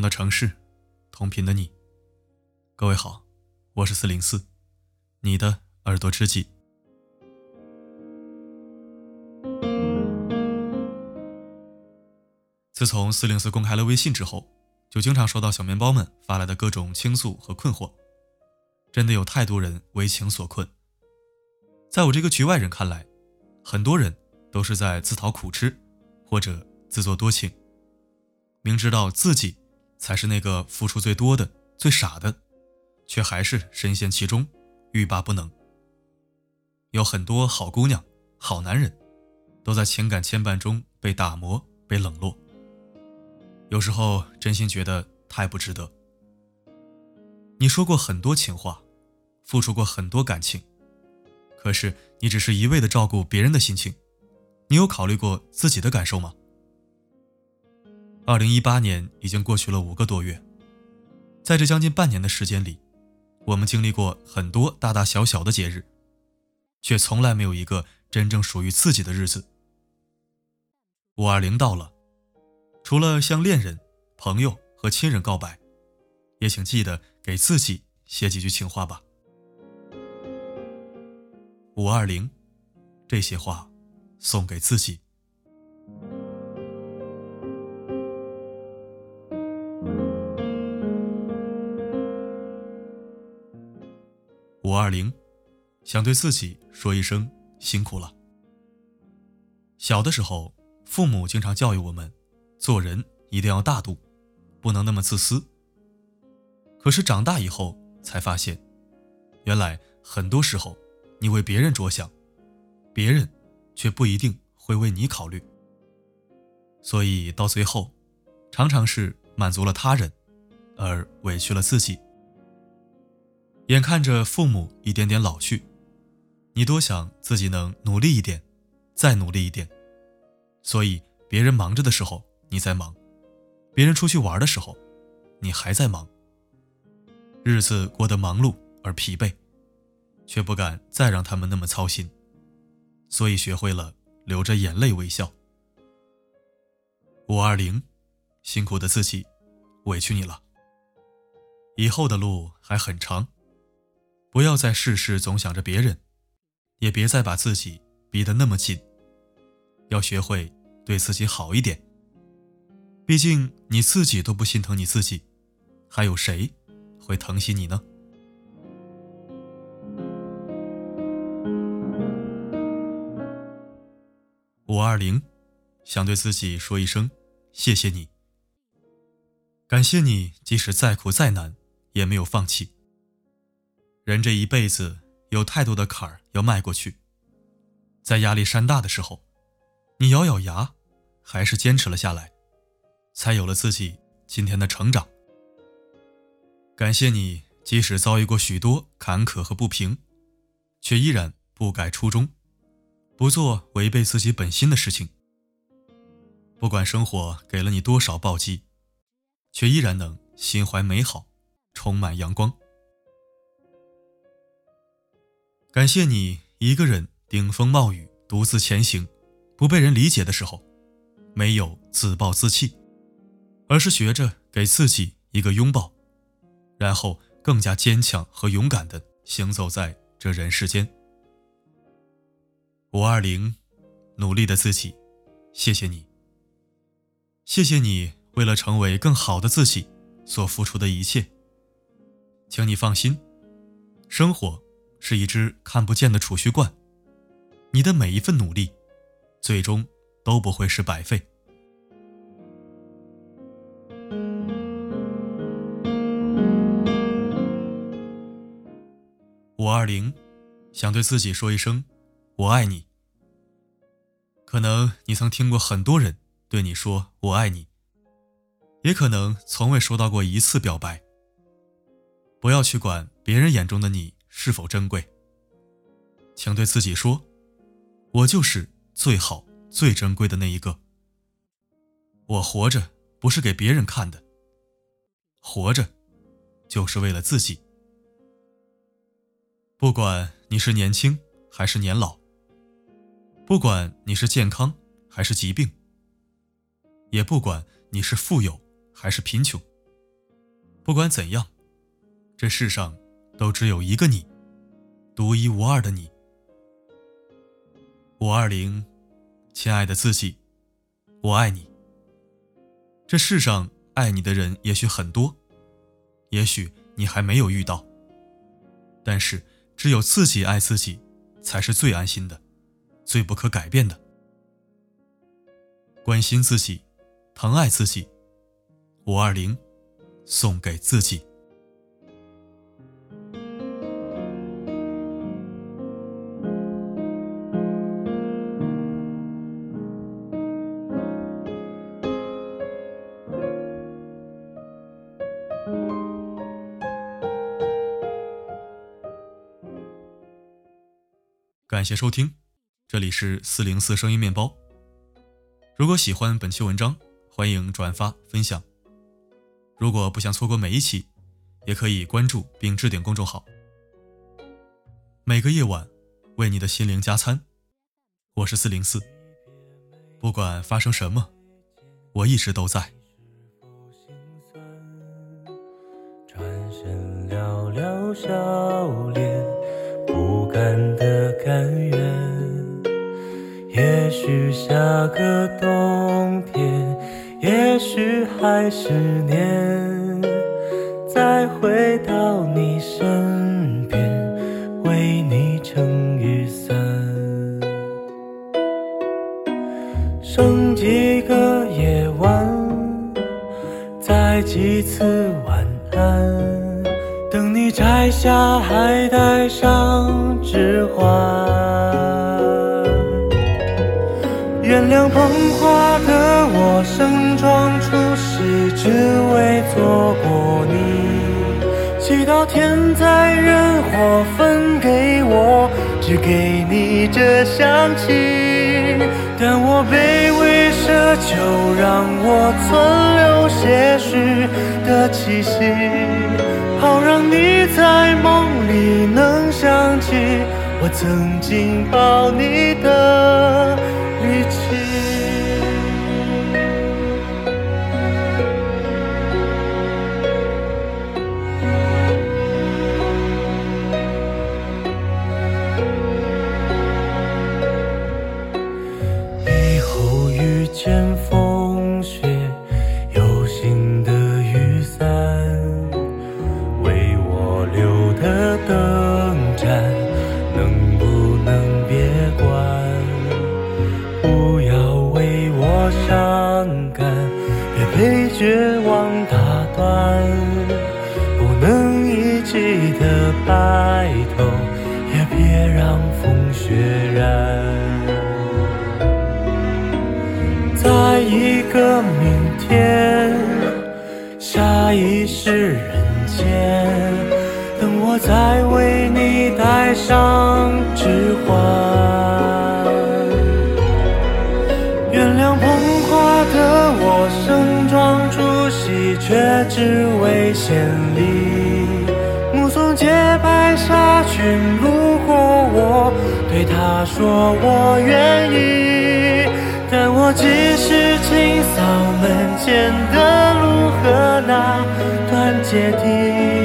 的城市，同频的你。各位好，我是四零四，你的耳朵知己。自从四零四公开了微信之后，就经常收到小面包们发来的各种倾诉和困惑。真的有太多人为情所困。在我这个局外人看来，很多人都是在自讨苦吃，或者自作多情。明知道自己才是那个付出最多的、最傻的，却还是深陷其中，欲罢不能。有很多好姑娘、好男人，都在情感牵绊中被打磨、被冷落。有时候真心觉得太不值得。你说过很多情话，付出过很多感情，可是你只是一味的照顾别人的心情，你有考虑过自己的感受吗？二零一八年已经过去了五个多月，在这将近半年的时间里，我们经历过很多大大小小的节日，却从来没有一个真正属于自己的日子。五二零到了。除了向恋人、朋友和亲人告白，也请记得给自己写几句情话吧。五二零，这些话送给自己。二零，想对自己说一声辛苦了。小的时候，父母经常教育我们。做人一定要大度，不能那么自私。可是长大以后才发现，原来很多时候你为别人着想，别人却不一定会为你考虑。所以到最后，常常是满足了他人，而委屈了自己。眼看着父母一点点老去，你多想自己能努力一点，再努力一点。所以别人忙着的时候。你在忙，别人出去玩的时候，你还在忙。日子过得忙碌而疲惫，却不敢再让他们那么操心，所以学会了流着眼泪微笑。五二零，辛苦的自己，委屈你了。以后的路还很长，不要再事事总想着别人，也别再把自己逼得那么紧。要学会对自己好一点。毕竟你自己都不心疼你自己，还有谁会疼惜你呢？五二零，想对自己说一声谢谢你，感谢你，即使再苦再难也没有放弃。人这一辈子有太多的坎儿要迈过去，在压力山大的时候，你咬咬牙，还是坚持了下来。才有了自己今天的成长。感谢你，即使遭遇过许多坎坷和不平，却依然不改初衷，不做违背自己本心的事情。不管生活给了你多少暴击，却依然能心怀美好，充满阳光。感谢你一个人顶风冒雨独自前行，不被人理解的时候，没有自暴自弃。而是学着给自己一个拥抱，然后更加坚强和勇敢的行走在这人世间。五二零，努力的自己，谢谢你。谢谢你为了成为更好的自己所付出的一切。请你放心，生活是一只看不见的储蓄罐，你的每一份努力，最终都不会是白费。五二零，想对自己说一声“我爱你”。可能你曾听过很多人对你说“我爱你”，也可能从未收到过一次表白。不要去管别人眼中的你是否珍贵，请对自己说：“我就是最好、最珍贵的那一个。”我活着不是给别人看的，活着就是为了自己。不管你是年轻还是年老，不管你是健康还是疾病，也不管你是富有还是贫穷，不管怎样，这世上都只有一个你，独一无二的你。五二零，亲爱的自己，我爱你。这世上爱你的人也许很多，也许你还没有遇到。但是，只有自己爱自己，才是最安心的，最不可改变的。关心自己，疼爱自己。五二零，送给自己。感谢收听，这里是四零四声音面包。如果喜欢本期文章，欢迎转发分享。如果不想错过每一期，也可以关注并置顶公众号。每个夜晚，为你的心灵加餐。我是四零四，不管发生什么，我一直都在。甘愿。也许下个冬天，也许还是年，再回到你身边，为你撑雨伞。剩几个夜晚，再几次晚安，等你摘下，还带上指环。原谅捧花的我，盛装出席，只为错过你。祈祷天灾人祸分给我，只给你这香气。但我卑微奢求，让我存留些许的气息，好让你在梦里能想起我曾经抱你的。力气。别让风雪染。在一个明天，下一世人间，等我再为你戴上指环。原谅捧花的我，盛装出席却只为献礼，目送洁白纱裙落，对他说我愿意。但我只是清扫门前的路和那段阶梯。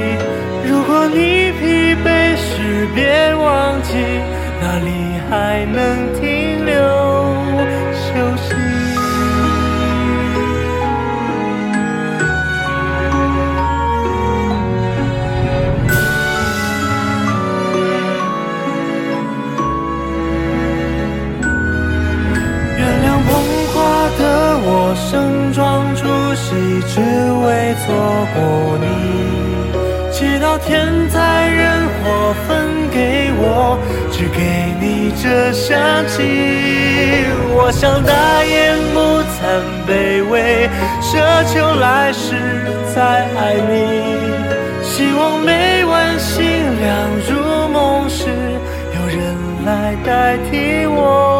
只给你这香气。我想大言不惭卑微，奢求来世再爱你。希望每晚星亮如梦时，有人来代替我。